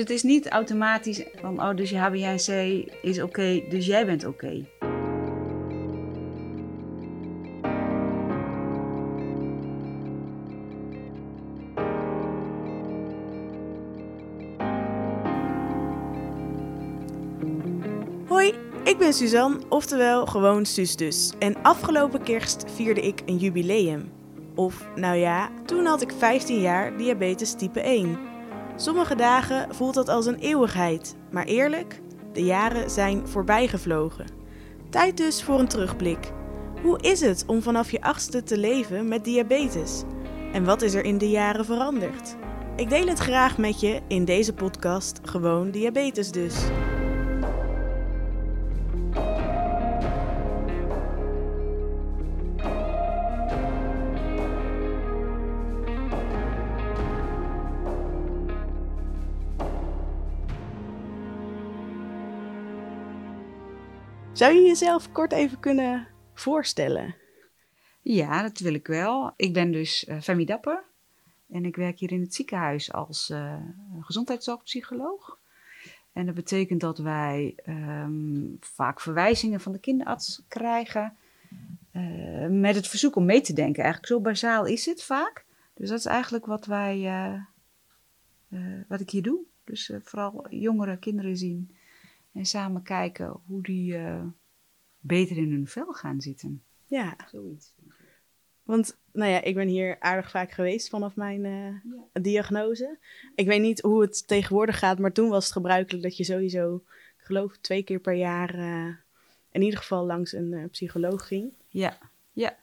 Het is niet automatisch van, oh, dus je HbA1c is oké, dus jij bent oké. Hoi, ik ben Suzanne, oftewel gewoon Suus dus. En afgelopen kerst vierde ik een jubileum. Of, nou ja, toen had ik 15 jaar diabetes type 1. Sommige dagen voelt dat als een eeuwigheid, maar eerlijk, de jaren zijn voorbijgevlogen. Tijd dus voor een terugblik. Hoe is het om vanaf je achtste te leven met diabetes? En wat is er in de jaren veranderd? Ik deel het graag met je in deze podcast Gewoon Diabetes dus. Zou je jezelf kort even kunnen voorstellen? Ja, dat wil ik wel. Ik ben dus uh, Femi Dapper en ik werk hier in het ziekenhuis als uh, gezondheidszorgpsycholoog. En dat betekent dat wij um, vaak verwijzingen van de kinderarts krijgen uh, met het verzoek om mee te denken. Eigenlijk zo bazaal is het vaak. Dus dat is eigenlijk wat wij, wat ik hier doe. Dus vooral jongere kinderen zien en samen kijken hoe die uh, beter in hun vel gaan zitten. Ja. Zoiets. Want, nou ja, ik ben hier aardig vaak geweest vanaf mijn uh, ja. diagnose. Ik weet niet hoe het tegenwoordig gaat, maar toen was het gebruikelijk dat je sowieso, ik geloof, twee keer per jaar uh, in ieder geval langs een psycholoog ging. Ja, ja.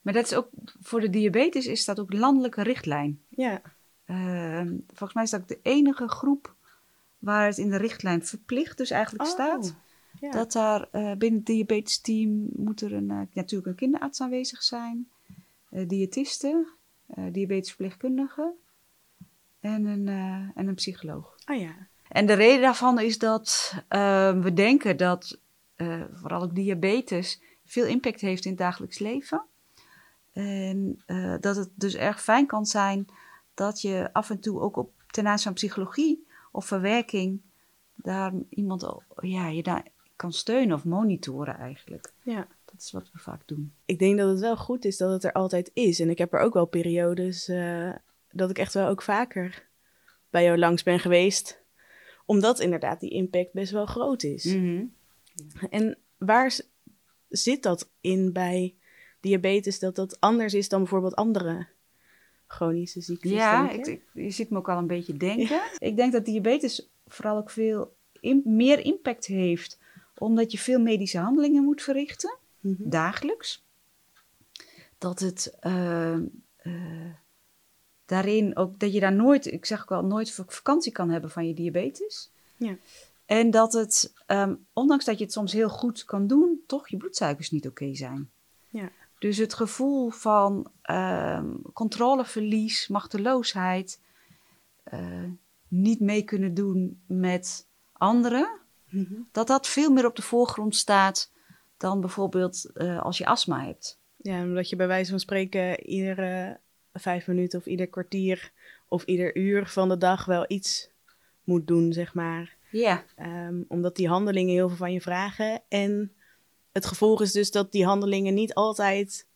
Maar dat is ook, voor de diabetes is dat ook landelijke richtlijn. Ja. volgens mij is dat de enige groep waar het in de richtlijn verplicht dus eigenlijk Oh, staat. ja. Dat daar eh, binnen het diabetesteam moet er een, eh, natuurlijk een kinderarts aanwezig zijn, eh diëtisten, diabetesverpleegkundige en een, en een psycholoog. Ah ja. En de reden daarvan is dat we denken dat vooral ook diabetes veel impact heeft in het dagelijks leven. En dat het dus erg fijn kan zijn dat je af en toe ook op, ten aanzien van psychologie of verwerking daar iemand ja, je daar kan steunen of monitoren eigenlijk. ja. Dat is wat we vaak doen. Ik denk dat het wel goed is dat het er altijd is. En ik heb er ook wel periodes eh, dat ik echt wel ook vaker bij jou langs ben geweest. Omdat inderdaad die impact best wel groot is. En waar zit dat in bij diabetes dat dat anders is dan bijvoorbeeld andere chronische ziektes? Ja, ik, je? ik- je ziet me ook al een beetje denken. Ik denk dat diabetes vooral ook veel meer impact heeft, omdat je veel medische handelingen moet verrichten, Mhm. dagelijks. Dat het eh, eh, daarin ook, dat je daar nooit, ik zeg ook wel, nooit vak- vakantie kan hebben van je diabetes. Ja. En dat het, ehm, ondanks dat je het soms heel goed kan doen, toch je bloedsuikers niet oké zijn. Ja. Dus het gevoel van ehm, controleverlies, machteloosheid, eh, niet mee kunnen doen met anderen, Mhm. dat dat veel meer op de voorgrond staat dan bijvoorbeeld eh, als je astma hebt. Ja, omdat je bij wijze van spreken iedere vijf minuten of ieder kwartier of ieder uur van de dag wel iets moet doen, zeg maar. Ja, Ehm, omdat die handelingen heel veel van je vragen. En het gevolg is dus dat die handelingen niet altijd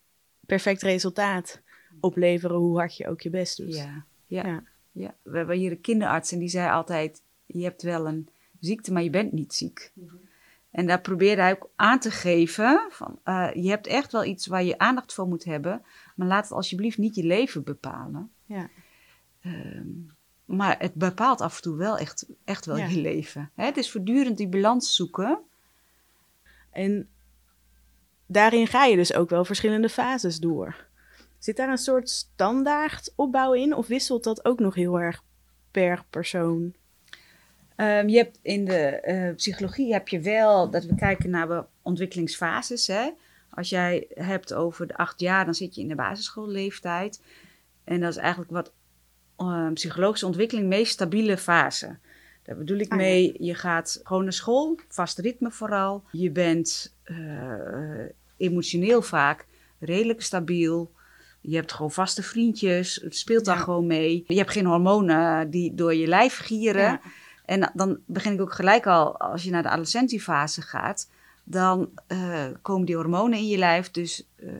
perfect resultaat opleveren, hoe hard je ook je best doet. ja, ja, Ja. ja. We hebben hier een kinderarts en die zei altijd, je hebt wel een ziekte, maar je bent niet ziek. En daar probeerde hij ook aan te geven van, eh, je hebt echt wel iets waar je aandacht voor moet hebben, maar laat het alsjeblieft niet je leven bepalen. Ja. Ehm, maar het bepaalt af en toe wel echt, echt wel Ja. je leven. Hè? Het is voortdurend die balans zoeken. En daarin ga je dus ook wel verschillende fases door. Zit daar een soort standaard opbouw in, of wisselt dat ook nog heel erg per persoon? Ehm, je hebt in de eh, psychologie heb je wel dat we kijken naar de ontwikkelingsfases. Hè? Als jij hebt over de acht jaar, dan zit je in de basisschoolleeftijd. En dat is eigenlijk wat eh, psychologische ontwikkeling meest stabiele fase. Daar bedoel ik Ah, mee, je gaat gewoon naar school, vast ritme vooral. Je bent eh, emotioneel vaak redelijk stabiel. Je hebt gewoon vaste vriendjes, het speelt daar Ja. gewoon mee. Je hebt geen hormonen die door je lijf gieren. Ja. En dan begin ik ook gelijk al, als je naar de adolescentiefase gaat, dan uh, komen die hormonen in je lijf. Dus uh,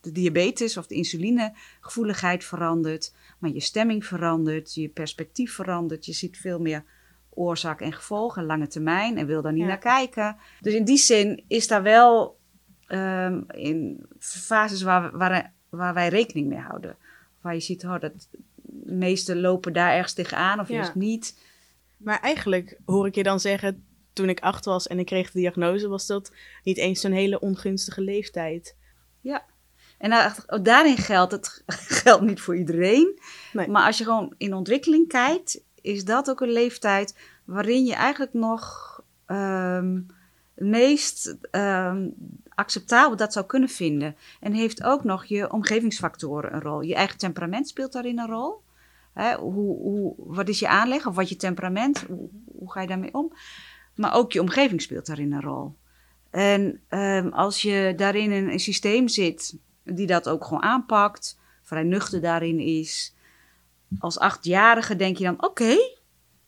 de diabetes of de insulinegevoeligheid verandert. Maar je stemming verandert, je perspectief verandert. Je ziet veel meer oorzaak en gevolg en lange termijn en wil daar niet naar kijken. Dus in die zin is daar wel um, in fases waar, waar, waar wij rekening mee houden. Waar je ziet, oh, dat de meesten lopen daar ergens tegenaan of ja. juist niet. Maar eigenlijk hoor ik je dan zeggen, toen ik acht was en ik kreeg de diagnose, was dat niet eens zo'n hele ongunstige leeftijd. Ja, en nou, daarin geldt het geldt niet voor iedereen. Nee. Maar als je gewoon in ontwikkeling kijkt, is dat ook een leeftijd waarin je eigenlijk nog um, het meest um, acceptabel dat zou kunnen vinden. En heeft ook nog je omgevingsfactoren een rol. Je eigen temperament speelt daarin een rol. Hè, hoe, hoe, wat is je aanleg of wat je temperament? Hoe, hoe, ga je daarmee om? Maar ook je omgeving speelt daarin een rol. En um, als je daarin in een systeem zit die dat ook gewoon aanpakt, vrij nuchter daarin is, als achtjarige denk je dan: oké, okay,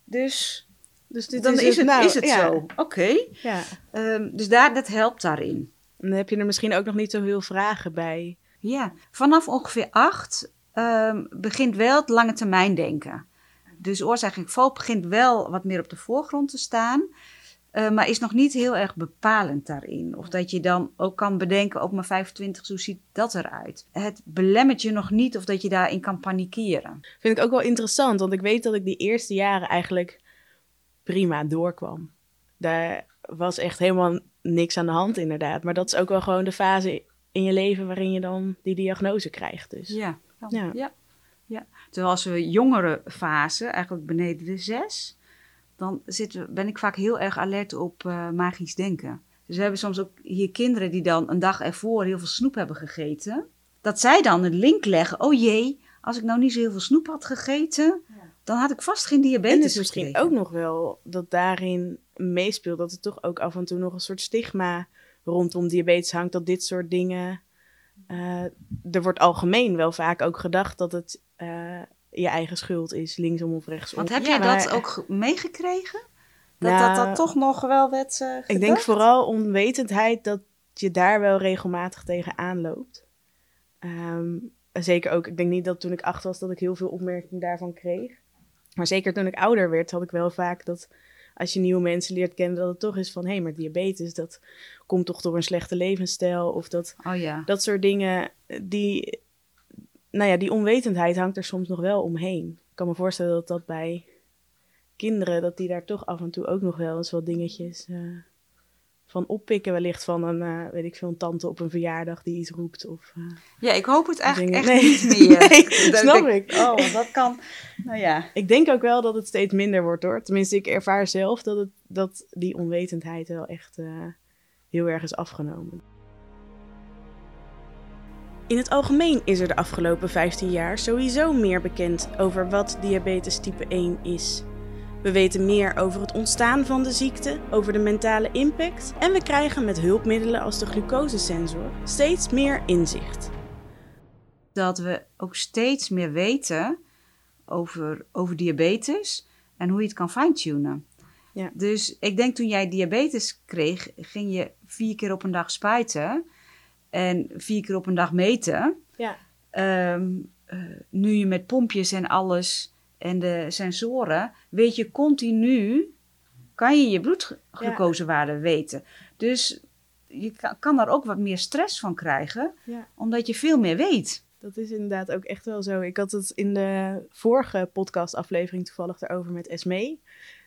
dus, dus dit dan is, is het, nou, is het ja. zo. Oké. Okay. Ja. Um, dus daar, dat helpt daarin. Dan heb je er misschien ook nog niet zo veel vragen bij. Ja, vanaf ongeveer acht um, begint wel het lange termijn denken. Dus oorzaak en gevolg begint wel wat meer op de voorgrond te staan. Uh, maar is nog niet heel erg bepalend daarin. Of dat je dan ook kan bedenken, op mijn 25, hoe ziet dat eruit? Het belemmert je nog niet of dat je daarin kan panikeren. Vind ik ook wel interessant, want ik weet dat ik die eerste jaren eigenlijk prima doorkwam. Daar was echt helemaal niks aan de hand, inderdaad. Maar dat is ook wel gewoon de fase in je leven waarin je dan die diagnose krijgt. Dus. Ja, ja. ja. ja. Terwijl als we jongere fase, eigenlijk beneden de zes, dan zitten, ben ik vaak heel erg alert op uh, magisch denken. Dus we hebben soms ook hier kinderen die dan een dag ervoor heel veel snoep hebben gegeten. Dat zij dan een link leggen. Oh jee, als ik nou niet zo heel veel snoep had gegeten, dan had ik vast geen diabetes. En is misschien ook nog wel dat daarin meespeelt dat er toch ook af en toe nog een soort stigma rondom diabetes hangt. Dat dit soort dingen. Uh, er wordt algemeen wel vaak ook gedacht dat het uh, je eigen schuld is, linksom of rechtsom. Want heb jij dat ook meegekregen? Dat, nou, dat dat toch nog wel werd uh, Ik denk vooral onwetendheid dat je daar wel regelmatig tegen loopt. Um, zeker ook, ik denk niet dat toen ik acht was dat ik heel veel opmerkingen daarvan kreeg. Maar zeker toen ik ouder werd, had ik wel vaak dat als je nieuwe mensen leert kennen, dat het toch is van hé, hey, maar diabetes, dat komt toch door een slechte levensstijl. Of dat, oh ja. dat soort dingen, die, nou ja, die onwetendheid hangt er soms nog wel omheen. Ik kan me voorstellen dat dat bij kinderen, dat die daar toch af en toe ook nog wel eens wat dingetjes uh, van oppikken. Wellicht van een, uh, weet ik veel, een tante op een verjaardag die iets roept. Of, uh, ja, ik hoop het eigenlijk echt nee. niet meer. nee, snap ik. Oh, dat kan, nou ja. Ik denk ook wel dat het steeds minder wordt hoor. Tenminste, ik ervaar zelf dat, het, dat die onwetendheid wel echt heel erg is afgenomen. In het algemeen is er de afgelopen 15 jaar sowieso meer bekend over wat diabetes type 1 is. We weten meer over het ontstaan van de ziekte, over de mentale impact en we krijgen met hulpmiddelen als de glucosesensor steeds meer inzicht. Dat we ook steeds meer weten over, over diabetes en hoe je het kan fine-tunen. Ja. Dus ik denk toen jij diabetes kreeg, ging je vier keer op een dag spuiten en vier keer op een dag meten. Ja. Um, uh, nu je met pompjes en alles en de sensoren, weet je continu, kan je je bloedglucosewaarde ja. weten. Dus je kan, daar ook wat meer stress van krijgen, ja. omdat je veel meer weet. Dat is inderdaad ook echt wel zo. Ik had het in de vorige podcastaflevering toevallig erover met Esmee.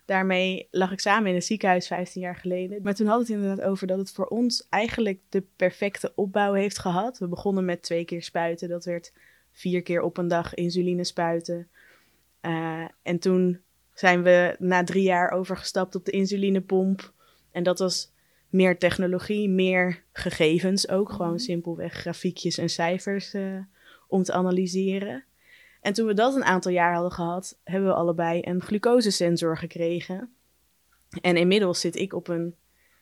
Daarmee lag ik samen in een ziekenhuis 15 jaar geleden. Maar toen had het inderdaad over dat het voor ons eigenlijk de perfecte opbouw heeft gehad. We begonnen met twee keer spuiten. Dat werd vier keer op een dag insuline spuiten. Uh, en toen zijn we na drie jaar overgestapt op de insulinepomp. En dat was meer technologie, meer gegevens ook. Gewoon mhm. simpelweg grafiekjes en cijfers uh, om te analyseren. En toen we dat een aantal jaar hadden gehad, hebben we allebei een glucosesensor gekregen. En inmiddels zit ik op een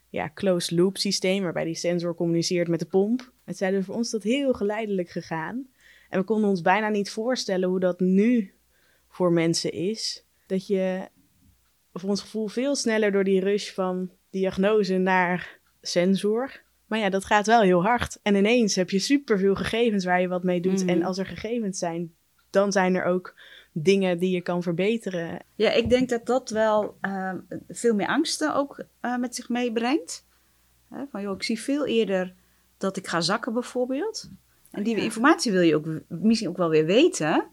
ja, closed loop systeem, waarbij die sensor communiceert met de pomp. Het zijn voor ons dat heel geleidelijk gegaan. En we konden ons bijna niet voorstellen hoe dat nu voor mensen is. Dat je voor ons gevoel veel sneller door die rush van diagnose naar sensor. Maar ja, dat gaat wel heel hard. En ineens heb je superveel gegevens waar je wat mee doet. Mhm. En als er gegevens zijn, dan zijn er ook dingen die je kan verbeteren. Ja, ik denk dat dat wel ehm, veel meer angsten ook eh, met zich meebrengt. Van, joh, ik zie veel eerder dat ik ga zakken bijvoorbeeld. En die Ja. informatie wil je ook misschien ook wel weer weten.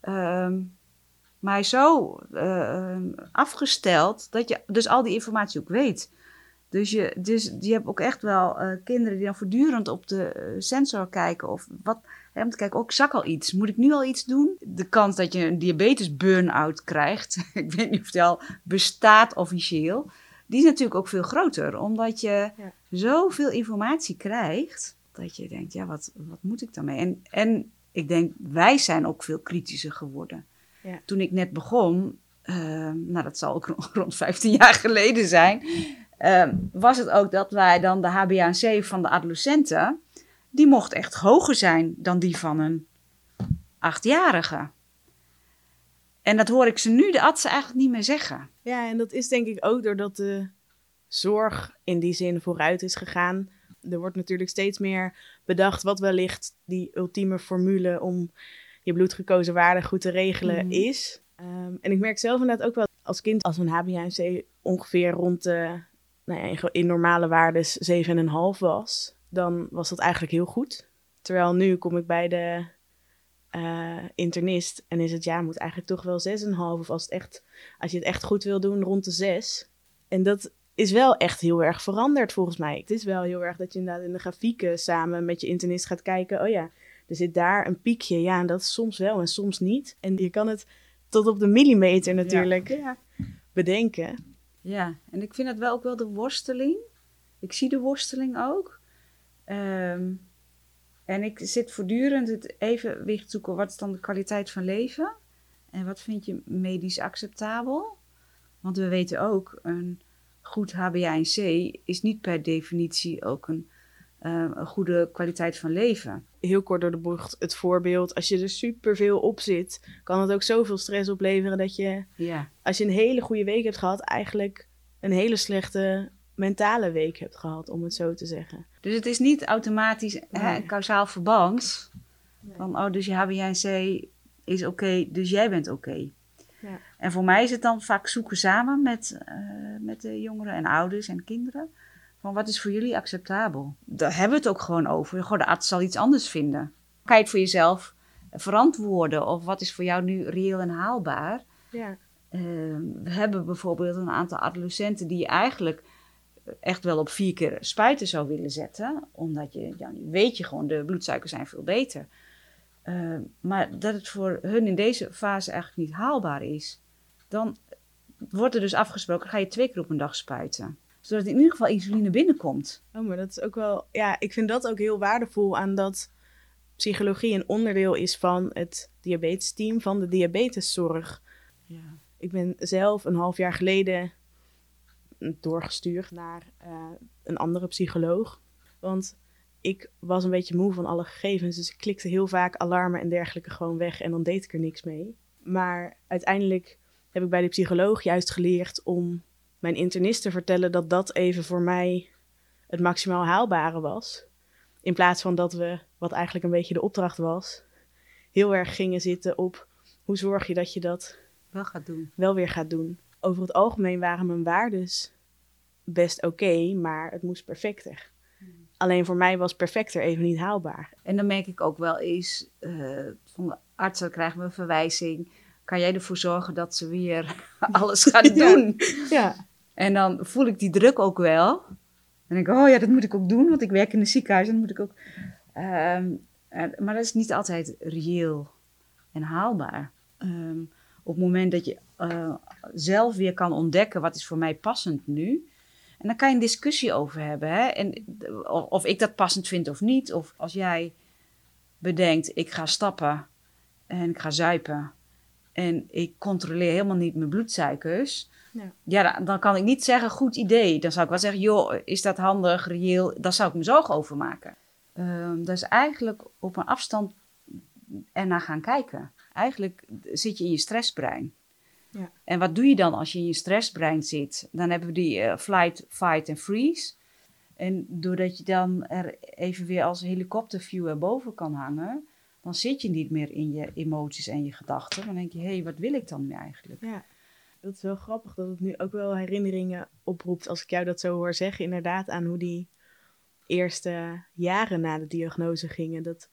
Ehm, is zo eh, afgesteld dat je dus al die informatie ook weet. Dus je, dus je hebt ook echt wel eh, kinderen die dan voortdurend op de eh, sensor kijken. Of wat, hè, om te kijken, oh, ik zak al iets. Moet ik nu al iets doen? De kans dat je een diabetes burn-out krijgt, ik weet niet of het al bestaat officieel, die is natuurlijk ook veel groter. Omdat je Ja. zoveel informatie krijgt, dat je denkt, ja, wat, wat moet ik daarmee? En, en ik denk, wij zijn ook veel kritischer geworden. Ja. Toen ik net begon, eh, nou dat zal ook rond 15 jaar geleden zijn, eh, was het ook dat wij dan de HbA1c van de adolescenten, die mocht echt hoger zijn dan die van een achtjarige. En dat hoor ik ze nu, de artsen, eigenlijk niet meer zeggen. Ja, en dat is denk ik ook doordat de zorg in die zin vooruit is gegaan. Er wordt natuurlijk steeds meer bedacht wat wellicht die ultieme formule om je bloedgekozen waarde goed te regelen Mhm. is. Ehm, en ik merk zelf inderdaad ook wel als kind, als mijn HbA1c ongeveer rond de, nou ja, in, normale waardes 7,5 was, dan was dat eigenlijk heel goed. Terwijl nu kom ik bij de eh, internist en is het ja, moet eigenlijk toch wel 6,5 of als, het echt, als je het echt goed wil doen, rond de 6. En dat is wel echt heel erg veranderd volgens mij. Het is wel heel erg dat je inderdaad in de grafieken samen met je internist gaat kijken. Oh ja, er zit daar een piekje. Ja, en dat is soms wel en soms niet. En je kan het tot op de millimeter natuurlijk Ja. bedenken. Ja, en ik vind het wel ook wel de worsteling. Ik zie de worsteling ook. Ehm, en ik zit voortdurend het evenwicht zoeken. Wat is dan de kwaliteit van leven? En wat vind je medisch acceptabel? Want we weten ook, een goed HbA1c is niet per definitie ook een, een goede kwaliteit van leven. Heel kort door de bocht het voorbeeld. Als je er superveel op zit, kan het ook zoveel stress opleveren dat je Ja, als je een hele goede week hebt gehad, eigenlijk een hele slechte mentale week hebt gehad, om het zo te zeggen. Dus het is niet automatisch hè, een kausaal verband. Nee. Van, oh, dus je HbA1c is oké, dus jij bent oké. Ja. En voor mij is het dan vaak zoeken samen met, eh, met de jongeren en ouders en kinderen. Van wat is voor jullie acceptabel? Daar hebben we het ook gewoon over. Goh, de arts zal iets anders vinden. Kan je het voor jezelf verantwoorden? Of wat is voor jou nu reëel en haalbaar? Ja, Eh, we hebben bijvoorbeeld een aantal adolescenten die je eigenlijk echt wel op vier keer spuiten zou willen zetten. Omdat je, ja, weet je gewoon, de bloedsuikers zijn veel beter. Eh, maar dat het voor hun in deze fase eigenlijk niet haalbaar is. Dan wordt er dus afgesproken, ga je twee keer op een dag spuiten. Zodat in ieder geval insuline binnenkomt. oh, maar dat is ook wel. Ja, ik vind dat ook heel waardevol aan dat psychologie een onderdeel is van het diabetesteam, van de diabeteszorg. Ja. Ik ben zelf een half jaar geleden doorgestuurd naar eh, een andere psycholoog. Want ik was een beetje moe van alle gegevens. Dus ik klikte heel vaak alarmen en dergelijke gewoon weg. En dan deed ik er niks mee. Maar uiteindelijk heb ik bij de psycholoog juist geleerd om mijn internist te vertellen dat dat even voor mij het maximaal haalbare was. In plaats van dat we, wat eigenlijk een beetje de opdracht was, heel erg gingen zitten op hoe zorg je dat je dat Wel gaat doen. wel weer gaat doen. Over het algemeen waren mijn waardes best oké, maar het moest perfecter. Alleen voor mij was perfecter even niet haalbaar. En dan merk ik ook wel eens, eh, van de artsen krijgen we een verwijzing. Kan jij ervoor zorgen dat ze weer alles gaan Ja. doen? Ja, En dan voel ik die druk ook wel. En denk ik, oh ja, dat moet ik ook doen, want ik werk in een ziekenhuis. En dan moet ik ook. Ehm, en- maar dat is niet altijd reëel en haalbaar. Ehm, op het moment dat je eh, zelf weer kan ontdekken wat is voor mij passend nu. En dan kan je een discussie over hebben. Hè? En, of ik dat passend vind of niet. Of als jij bedenkt, ik ga stappen en ik ga zuipen. En ik controleer helemaal niet mijn bloedsuikers. Ja. Ja, dan, kan ik niet zeggen, goed idee. Dan zou ik wel zeggen, joh, is dat handig, reëel? Daar zou ik me zorgen over maken. Ehm dus eigenlijk op een afstand ernaar gaan kijken. Eigenlijk zit je in je stressbrein. Ja. En wat doe je dan als je in je stressbrein zit? Dan hebben we die eh, flight, fight en freeze. En doordat je dan er even weer als helikopterview erboven kan hangen, dan zit je niet meer in je emoties en je gedachten. Dan denk je, hé, hey, wat wil ik dan nu eigenlijk? Ja, dat is wel grappig dat het nu ook wel herinneringen oproept als ik jou dat zo hoor zeggen. Inderdaad, aan hoe die eerste jaren na de diagnose gingen. Dat,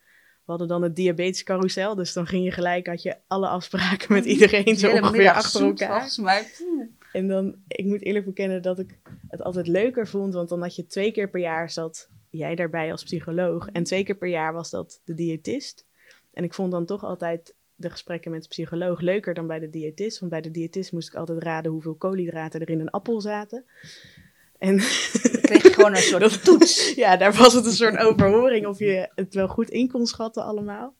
we hadden dan het diabetes carousel, dus dan ging je gelijk, had je alle afspraken met iedereen zo ongeveer achter elkaar. Mij. En dan, ik moet eerlijk bekennen dat ik het altijd leuker vond, want dan had je twee keer per jaar zat jij daarbij als psycholoog en twee keer per jaar was dat de diëtist. En ik vond dan toch altijd de gesprekken met de psycholoog leuker dan bij de diëtist, want bij de diëtist moest ik altijd raden hoeveel koolhydraten er in een appel zaten. En Dan kreeg je gewoon een soort toets. ja, daar was het een soort overhoring of je het wel goed in kon schatten allemaal.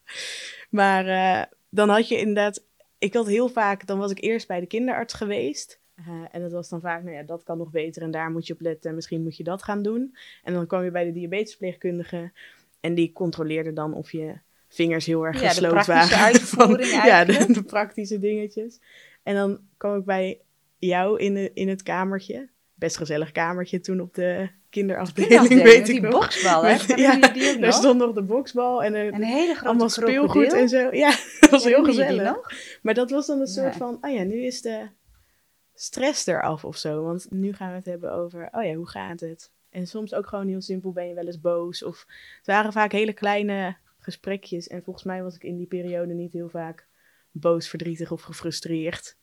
Maar eh, dan had je inderdaad, ik had heel vaak, dan was ik eerst bij de kinderarts geweest. Eh, en dat was dan vaak, nou ja, dat kan nog beter en daar moet je op letten en misschien moet je dat gaan doen. En dan kwam je bij de diabetesverpleegkundige en die controleerde dan of je vingers heel erg Ja, praktische waren. uitvoering ja, de, praktische dingetjes. En dan kwam ik bij jou in, de, in het kamertje. Best gezellig kamertje toen op de kinderafdeling, weet ik die nog. boksbal, hè? Met- ja, die ook Daar nog? stond nog de boksbal en een, Een hele grote allemaal speelgoed en zo. Ja, dat was heel gezellig. nog? Maar dat was dan een soort Ja. van, oh ja, nu is de stress eraf of zo. Want nu gaan we het hebben over, oh ja, hoe gaat het? En soms ook gewoon heel simpel, ben je wel eens boos? Of het waren vaak hele kleine gesprekjes. En volgens mij was ik in die periode niet heel vaak boos, verdrietig of gefrustreerd.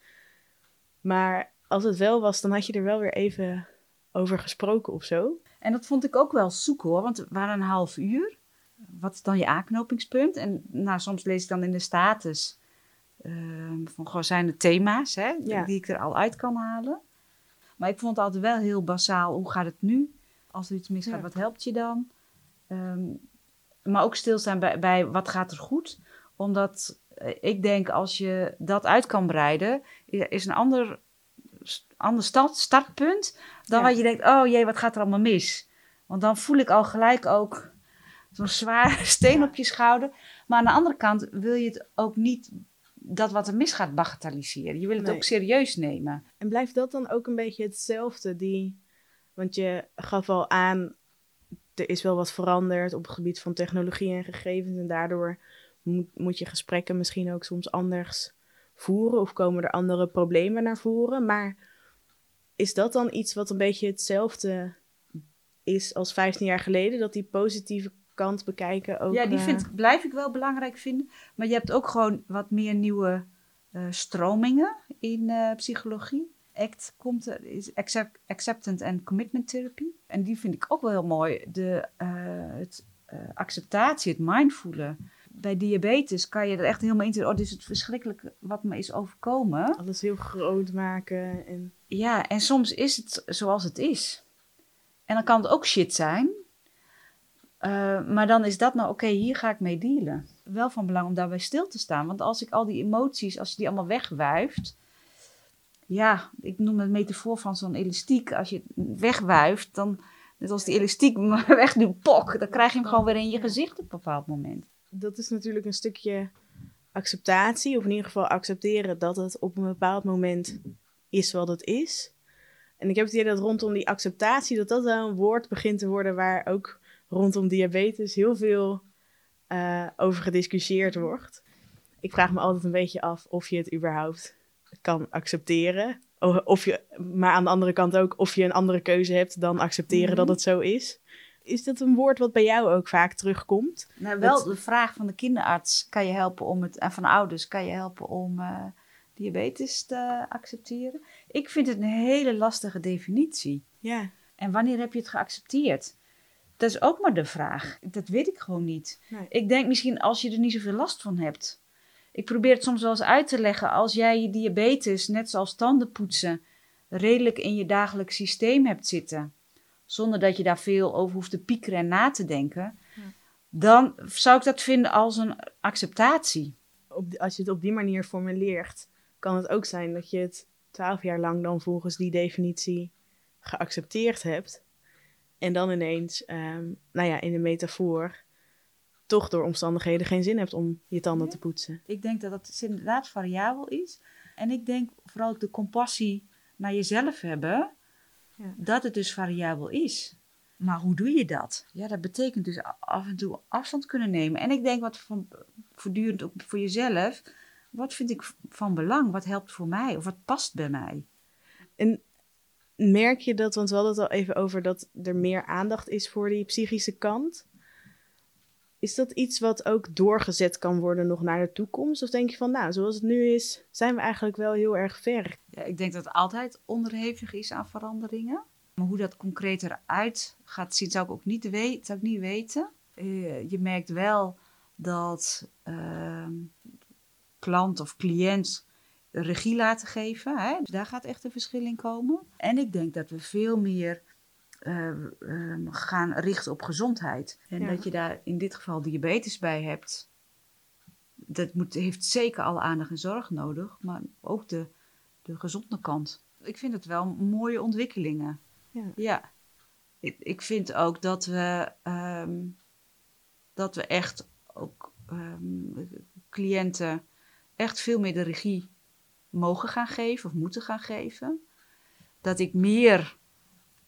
Maar als het wel was, dan had je er wel weer even over gesproken of zo. En dat vond ik ook wel zoeken hoor, want we waren een half uur. Wat is dan je aanknopingspunt? En nou, soms lees ik dan in de status ehm, van gewoon zijn er thema's hè, Ja. die ik er al uit kan halen. Maar ik vond het altijd wel heel basaal, hoe gaat het nu? Als er iets misgaat, Ja. wat helpt je dan? Ehm, maar ook stilstaan bij, bij wat gaat er goed? Omdat eh, ik denk als je dat uit kan breiden, is een ander, ander start, startpunt dan Ja. wat je denkt, oh jee, wat gaat er allemaal mis? Want dan voel ik al gelijk ook zo'n zware steen op je schouder. Maar aan de andere kant wil je het ook niet dat wat er misgaat bagatelliseren. Je wil het Nee. ook serieus nemen. En blijft dat dan ook een beetje hetzelfde? Die, want je gaf al aan, er is wel wat veranderd op het gebied van technologie en gegevens. En daardoor moet, moet je gesprekken misschien ook soms anders voeren. Of komen er andere problemen naar voren. Maar is dat dan iets wat een beetje hetzelfde is als 15 jaar geleden? Dat die positieve kant bekijken ook... ja, die eh, vind, blijf ik wel belangrijk vinden. Maar je hebt ook gewoon wat meer nieuwe eh, stromingen in eh, psychologie. ACT komt is accept, Acceptance and Commitment Therapy. En die vind ik ook wel heel mooi. De, eh, het eh, acceptatie, het mindfullen. Bij diabetes kan je er echt helemaal in. Oh, dit is het verschrikkelijk wat me is overkomen. Alles heel groot maken en... Ja, en soms is het zoals het is. En dan kan het ook shit zijn. Eh, maar dan is dat nou, oké, hier ga ik mee dealen. Wel van belang om daarbij stil te staan. Want als ik al die emoties, als je die allemaal wegwuift. Ja, ik noem het metafoor van zo'n elastiek. Als je het wegwuift, dan, net als die elastiek wegduwt, pok. Dan krijg je hem gewoon weer in je gezicht op een bepaald moment. dat is natuurlijk een stukje acceptatie, of in ieder geval accepteren dat het op een bepaald moment is wat het is. En ik heb het idee dat rondom die acceptatie, dat dat wel een woord begint te worden waar ook rondom diabetes heel veel eh, over gediscussieerd wordt. Ik vraag me altijd een beetje af of je het überhaupt kan accepteren. Of je, maar aan de andere kant ook of je een andere keuze hebt dan accepteren Mhm. dat het zo is. Is dat een woord wat bij jou ook vaak terugkomt? Nou, wel de vraag van de kinderarts kan je helpen om het, en van de ouders kan je helpen om eh, diabetes te accepteren. Ik vind het een hele lastige definitie. Ja, En wanneer heb je het geaccepteerd? Dat is ook maar de vraag. Dat weet ik gewoon niet. Nee. Ik denk misschien als je er niet zoveel last van hebt. Ik probeer het soms wel eens uit te leggen. Als jij je diabetes, net zoals tandenpoetsen, redelijk in je dagelijks systeem hebt zitten. Zonder dat je daar veel over hoeft te piekeren en na te denken. Ja. Dan zou ik dat vinden als een acceptatie. op, als je het op die manier formuleert, kan het ook zijn dat je het twaalf jaar lang dan volgens die definitie geaccepteerd hebt. En dan ineens, ehm, nou ja, in de metafoor, toch door omstandigheden geen zin hebt om je tanden Ja. te poetsen. Ik denk dat dat inderdaad variabel is. En ik denk vooral ook de compassie naar jezelf hebben, Ja. dat het dus variabel is. Maar hoe doe je dat? Ja, dat betekent dus af en toe afstand kunnen nemen. En ik denk wat van, voortdurend ook voor jezelf, wat vind ik van belang? Wat helpt voor mij? Of wat past bij mij? En merk je dat, want we hadden het al even over dat er meer aandacht is voor die psychische kant. Is dat iets wat ook doorgezet kan worden nog naar de toekomst? Of denk je van, nou, zoals het nu is, zijn we eigenlijk wel heel erg ver? Ja, ik denk dat het altijd onderhevig is aan veranderingen. Maar hoe dat concreet eruit gaat zien, zou ik ook niet, zou ik niet weten. Eh, je merkt wel dat ehm, klant of cliënt regie laten geven. Hè? Dus daar gaat echt een verschil in komen. En ik denk dat we veel meer eh, ehm, gaan richten op gezondheid. En Ja. dat je daar in dit geval diabetes bij hebt. Dat moet, heeft zeker alle aandacht en zorg nodig, maar ook de, de gezonde kant. Ik vind het wel mooie ontwikkelingen. Ja. Ik, ik vind ook dat we, ehm, dat we echt ook ehm, cliënten echt veel meer de regie mogen gaan geven of moeten gaan geven. Dat ik meer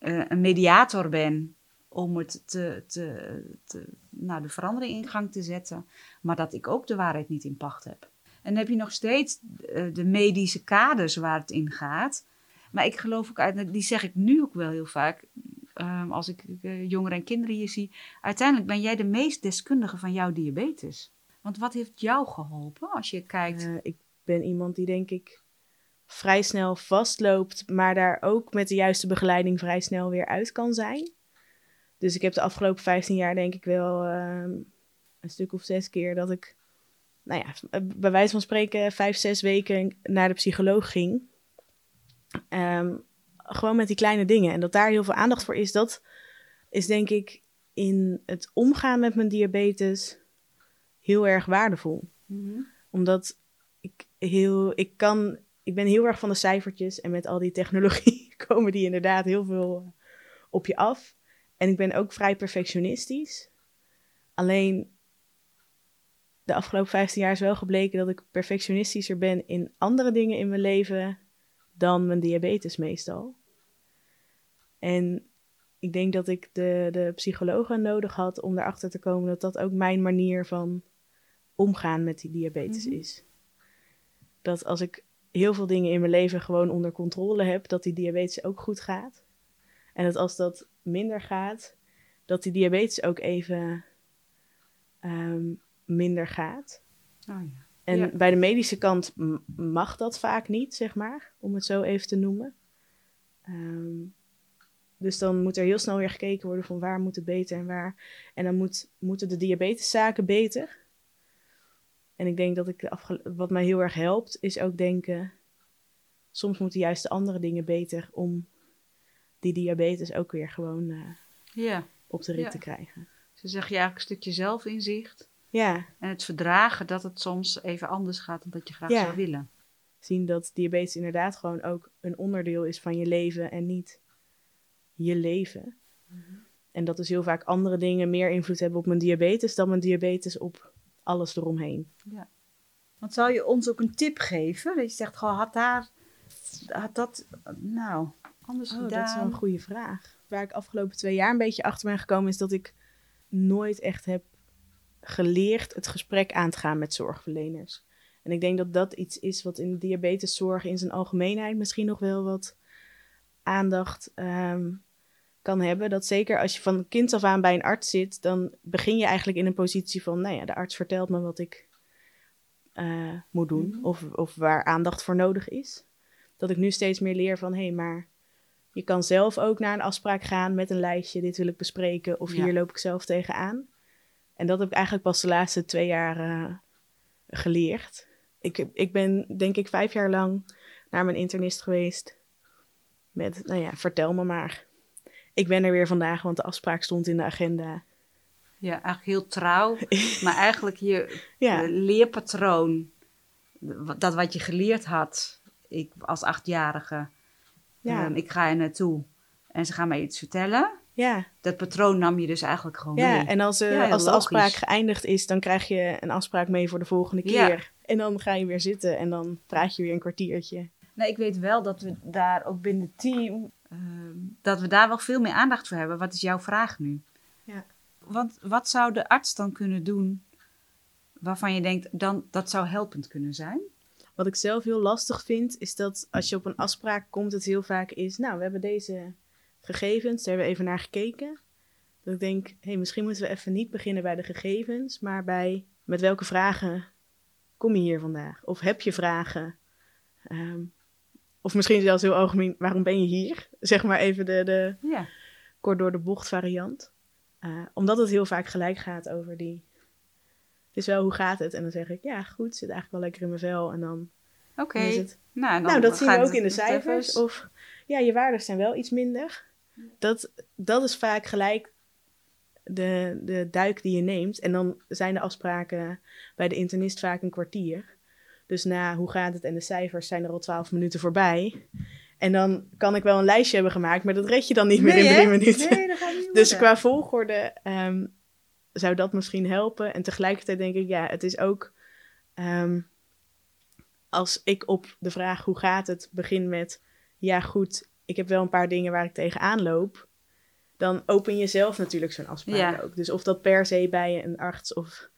eh, een mediator ben om het te, te, te, nou, de verandering in gang te zetten, maar dat ik ook de waarheid niet in pacht heb. En dan heb je nog steeds eh, de medische kaders waar het in gaat. Maar ik geloof ook uit, die zeg ik nu ook wel heel vaak, ehm, als ik eh, jongeren en kinderen hier zie. Uiteindelijk ben jij de meest deskundige van jouw diabetes. Want wat heeft jou geholpen als je kijkt? Ik ben iemand die denk ik vrij snel vastloopt, maar daar ook met de juiste begeleiding vrij snel weer uit kan zijn. Dus ik heb de afgelopen 15 jaar denk ik wel ehm, een stuk of zes keer dat ik, nou ja, bij wijze van spreken vijf, zes weken naar de psycholoog ging. Ehm, gewoon met die kleine dingen. En dat daar heel veel aandacht voor is, dat is denk ik in het omgaan met mijn diabetes heel erg waardevol Mhm. omdat ik heel, ik kan, ik ben heel erg van de cijfertjes en met al die technologie komen die inderdaad heel veel eh, op je af. En ik ben ook vrij perfectionistisch. Alleen de afgelopen 15 jaar is wel gebleken dat ik perfectionistischer ben in andere dingen in mijn leven dan mijn diabetes meestal. En ik denk dat ik de, de psychologen nodig had om erachter te komen dat dat ook mijn manier van omgaan met die diabetes Mhm. is. Dat als ik heel veel dingen in mijn leven gewoon onder controle heb, dat die diabetes ook goed gaat. En dat als dat minder gaat, dat die diabetes ook even ehm, minder gaat. Oh, ja. En Ja. bij de medische kant mag dat vaak niet, zeg maar, om het zo even te noemen. Ehm, dus dan moet er heel snel weer gekeken worden van waar moet het beter en waar. En dan moet, moeten de diabeteszaken beter. En ik denk dat ik de wat mij heel erg helpt, is ook denken, soms moeten juist de andere dingen beter om die diabetes ook weer gewoon eh, ja, op de rit Ja. te krijgen. ze zeg je eigenlijk een stukje zelfinzicht. Ja, En het verdragen dat het soms even anders gaat dan dat je graag Ja. zou willen. zien dat diabetes inderdaad gewoon ook een onderdeel is van je leven en niet je leven. En dat dus heel vaak andere dingen meer invloed hebben op mijn diabetes dan mijn diabetes op alles eromheen. Want zou je ons ook een tip geven? Dat je zegt, goh, had daar, had dat, nou, anders Oh, gedaan. dat is wel een goede vraag. Waar ik afgelopen twee jaar een beetje achter ben gekomen is dat ik nooit echt heb geleerd het gesprek aan te gaan met zorgverleners. En ik denk dat dat iets is wat in de diabeteszorg in zijn algemeenheid misschien nog wel wat aandacht ehm, kan hebben. Dat zeker als je van kind af aan bij een arts zit, dan begin je eigenlijk in een positie van, nou ja, de arts vertelt me wat ik eh, moet doen Mhm. of, of waar aandacht voor nodig is. Dat ik nu steeds meer leer van, hé, hey, maar je kan zelf ook naar een afspraak gaan met een lijstje, dit wil ik bespreken of Ja. hier loop ik zelf tegenaan. En dat heb ik eigenlijk pas de laatste twee jaar eh, geleerd. Ik, ik ben denk ik vijf jaar lang naar mijn internist geweest. Met, nou ja, vertel me maar. Ik ben er weer vandaag, want de afspraak stond in de agenda. Ja, eigenlijk heel trouw. maar eigenlijk je Ja, eh, leerpatroon, dat wat je geleerd had, ik als achtjarige, ja, ehm, ik ga er naartoe en ze gaan mij iets vertellen. Ja, Dat patroon nam je dus eigenlijk gewoon ja. mee. en als, eh, Ja, als de afspraak geëindigd is, dan krijg je een afspraak mee voor de volgende Ja. keer. En dan ga je weer zitten en dan praat je weer een kwartiertje. Nee, ik weet wel dat we daar ook binnen het team, ehm, dat we daar wel veel meer aandacht voor hebben. Wat is jouw vraag nu? Ja. Want wat zou de arts dan kunnen doen waarvan je denkt, dan, dat zou helpend kunnen zijn? Wat ik zelf heel lastig vind, is dat als je op een afspraak komt, het heel vaak is, nou, we hebben deze gegevens, daar hebben we even naar gekeken. Dat ik denk, hé, hey, misschien moeten we even niet beginnen bij de gegevens, maar bij met welke vragen kom je hier vandaag? Of heb je vragen? Ehm, of misschien zelfs heel algemeen, waarom ben je hier? Zeg maar even de, de Ja. kort door de bocht variant. Eh, omdat het heel vaak gelijk gaat over die. Het is wel, hoe gaat het? En dan zeg ik, ja, goed, zit eigenlijk wel lekker in mijn vel. En dan Oké. is het, Nou, nou, dat zien we ook in de cijfers. even- Of ja, je waarden zijn wel iets minder. Dat, dat is vaak gelijk de, de duik die je neemt. En dan zijn de afspraken bij de internist vaak een kwartier. Dus na hoe gaat het en de cijfers zijn er al twaalf minuten voorbij. En dan kan ik wel een lijstje hebben gemaakt, maar dat red je dan niet meer in drie hè? minuten. Nee, dat gaat niet Dus qua volgorde ehm, zou dat misschien helpen. En tegelijkertijd denk ik, ja, het is ook. ehm, als ik op de vraag hoe gaat het begin met ja, goed, ik heb wel een paar dingen waar ik tegenaan loop. Dan open je zelf natuurlijk zo'n afspraak Ja. ook. Dus of dat per se bij een arts of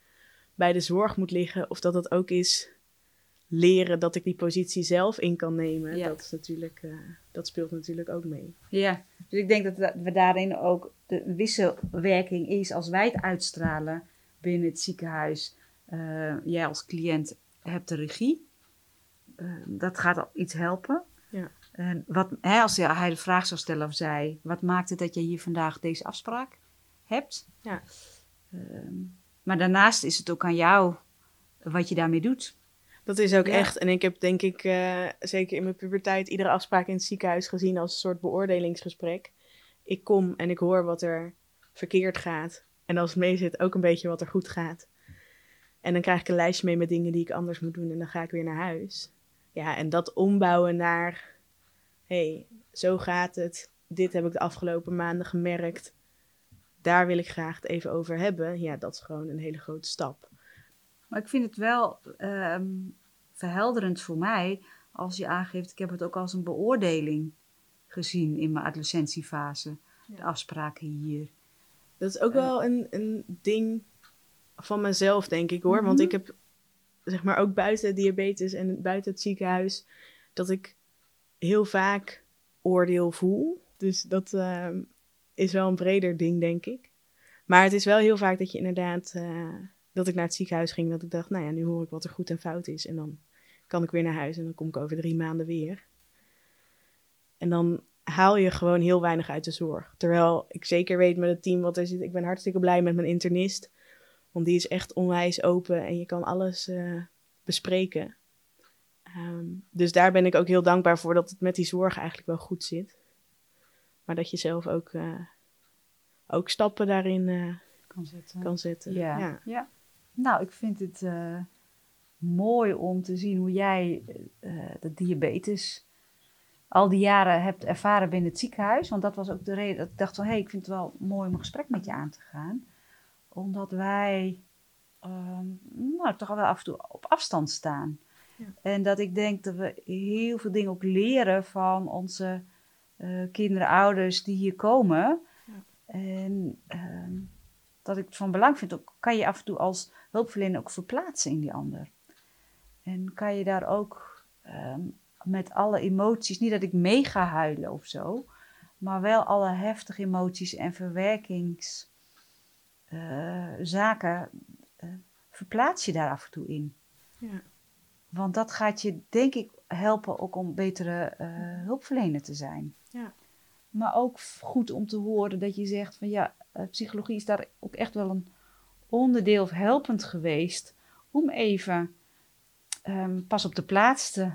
bij de zorg moet liggen, of dat het ook is leren dat ik die positie zelf in kan nemen. Ja. Dat, is natuurlijk, eh, dat speelt natuurlijk ook mee. Ja, dus ik denk dat da- we daarin ook de wisselwerking is als wij het uitstralen binnen het ziekenhuis. Eh, jij als cliënt hebt de regie. Eh, dat gaat al iets helpen. Ja. En wat, hè, als hij de vraag zou stellen of zij, wat maakt het dat je hier vandaag deze afspraak hebt? Ja. Ehm, maar daarnaast is het ook aan jou wat je daarmee doet. Dat is ook Ja. echt. En ik heb denk ik eh, zeker in mijn puberteit iedere afspraak in het ziekenhuis gezien als een soort beoordelingsgesprek. Ik kom en ik hoor wat er verkeerd gaat. En als het mee zit ook een beetje wat er goed gaat. En dan krijg ik een lijstje mee met dingen die ik anders moet doen en dan ga ik weer naar huis. Ja, en dat ombouwen naar, hey, zo gaat het. Dit heb ik de afgelopen maanden gemerkt. Daar wil ik graag het even over hebben. Ja, dat is gewoon een hele grote stap. Maar ik vind het wel ehm, verhelderend voor mij als je aangeeft, ik heb het ook als een beoordeling gezien in mijn adolescentiefase. De afspraken hier. Dat is ook wel een, een ding van mezelf, denk ik hoor. Want Mhm. ik heb, zeg maar, ook buiten diabetes en buiten het ziekenhuis, dat ik heel vaak oordeel voel. Dus dat ehm, is wel een breder ding, denk ik. Maar het is wel heel vaak dat je inderdaad, eh, dat ik naar het ziekenhuis ging, dat ik dacht, nou ja, nu hoor ik wat er goed en fout is. En dan kan ik weer naar huis en dan kom ik over drie maanden weer. En dan haal je gewoon heel weinig uit de zorg. Terwijl ik zeker weet met het team wat er zit. Ik ben hartstikke blij met mijn internist. Want die is echt onwijs open en je kan alles eh, bespreken. Ehm, dus daar ben ik ook heel dankbaar voor dat het met die zorg eigenlijk wel goed zit. Maar dat je zelf ook, eh, ook stappen daarin eh, Kan zetten. kan zetten. Ja. Ja. ja. Nou, ik vind het eh, mooi om te zien hoe jij eh, de diabetes al die jaren hebt ervaren binnen het ziekenhuis. Want dat was ook de reden dat ik dacht van, hé, hey, ik vind het wel mooi om een gesprek met je aan te gaan. Omdat wij ehm, nou, toch wel af en toe op afstand staan. Ja. En dat ik denk dat we heel veel dingen ook leren van onze eh, kinderen, ouders die hier komen. Ja. En ehm, dat ik het van belang vind, ook, kan je af en toe als hulpverlener ook verplaatsen in die ander. En kan je daar ook ehm, met alle emoties, niet dat ik mee ga huilen of zo, maar wel alle heftige emoties en verwerkingszaken eh, verplaats je daar af en toe in. Ja. Want dat gaat je, denk ik, helpen ook om betere eh, hulpverlener te zijn. Ja. Maar ook goed om te horen dat je zegt van ja, eh, psychologie is daar ook echt wel een onderdeel of helpend geweest om even ehm, pas op de plaats te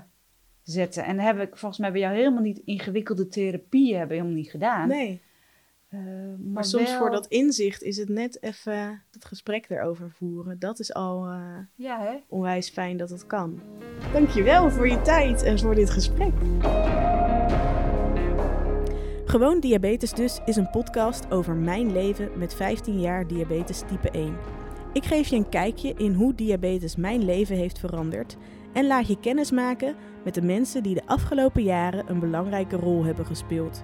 zetten. En heb ik volgens mij bij jou helemaal niet ingewikkelde therapieën hebben helemaal niet gedaan. Nee, Eh, maar, maar soms wel- voor dat inzicht is het net even het gesprek erover voeren. Dat is al eh, Ja, hè? onwijs fijn dat het kan. Dankjewel voor je tijd en voor dit gesprek. Gewoon Diabetes dus is een podcast over mijn leven met 15 jaar diabetes type 1. Ik geef je een kijkje in hoe diabetes mijn leven heeft veranderd en laat je kennis maken met de mensen die de afgelopen jaren een belangrijke rol hebben gespeeld.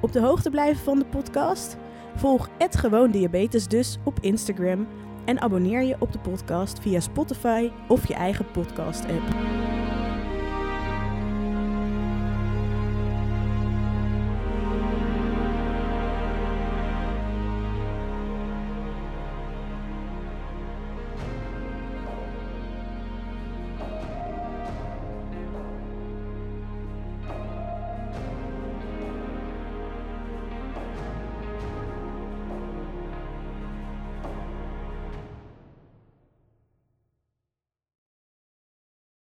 Op de hoogte blijven van de podcast? Volg het Gewoon Diabetes dus op Instagram en abonneer je op de podcast via Spotify of je eigen podcast app.